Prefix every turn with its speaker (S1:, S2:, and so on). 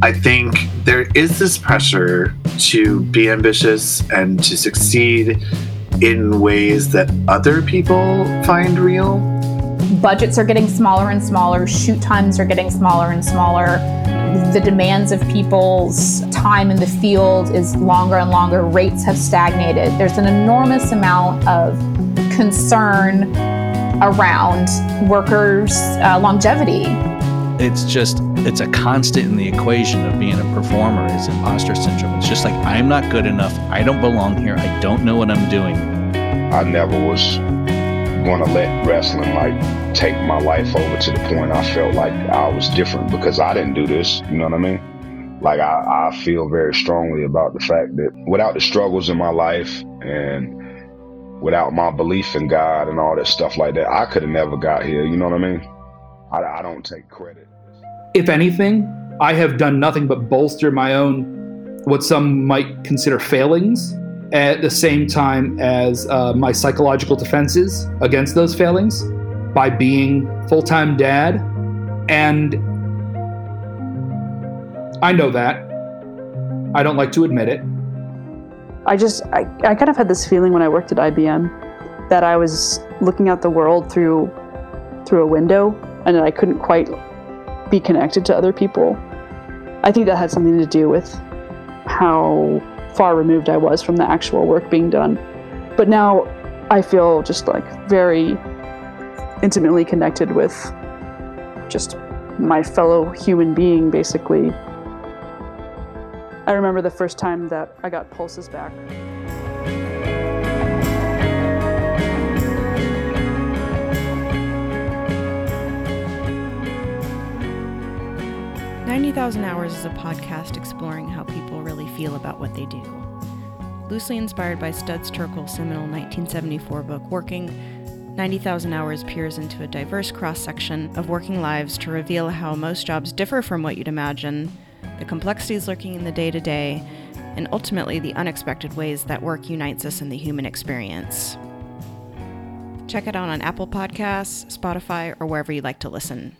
S1: I think there is this pressure to be ambitious and to succeed in ways that other people find real.
S2: Budgets are getting smaller and smaller, shoot times are getting smaller and smaller. The demands of people's time in the field is longer and longer. Rates have stagnated. There's an enormous amount of concern around workers' uh, longevity.
S3: It's just, it's a constant in the equation of being a performer is imposter syndrome. It's just like, I'm not good enough. I don't belong here. I don't know what I'm doing.
S4: I never was going to let wrestling like take my life over to the point I felt like I was different because I didn't do this. You know what I mean? Like I, I feel very strongly about the fact that without the struggles in my life and without my belief in God and all that stuff like that, I could have never got here. You know what I mean? I, I don't take credit.
S5: If anything, I have done nothing but bolster my own, what some might consider failings, at the same time as uh, my psychological defenses against those failings by being full time dad. And I know that. I don't like to admit it.
S6: I just, I, I kind of had this feeling when I worked at IBM that I was looking at the world through through a window and that I couldn't quite be connected to other people. I think that had something to do with how far removed I was from the actual work being done. But now I feel just like very intimately connected with just my fellow human being, basically. I remember the first time that I got pulses back.
S7: 90,000 Hours is a podcast exploring how people really feel about what they do. Loosely inspired by Studs Terkel's seminal 1974 book Working, 90,000 Hours peers into a diverse cross section of working lives to reveal how most jobs differ from what you'd imagine, the complexities lurking in the day to day, and ultimately the unexpected ways that work unites us in the human experience. Check it out on Apple Podcasts, Spotify, or wherever you like to listen.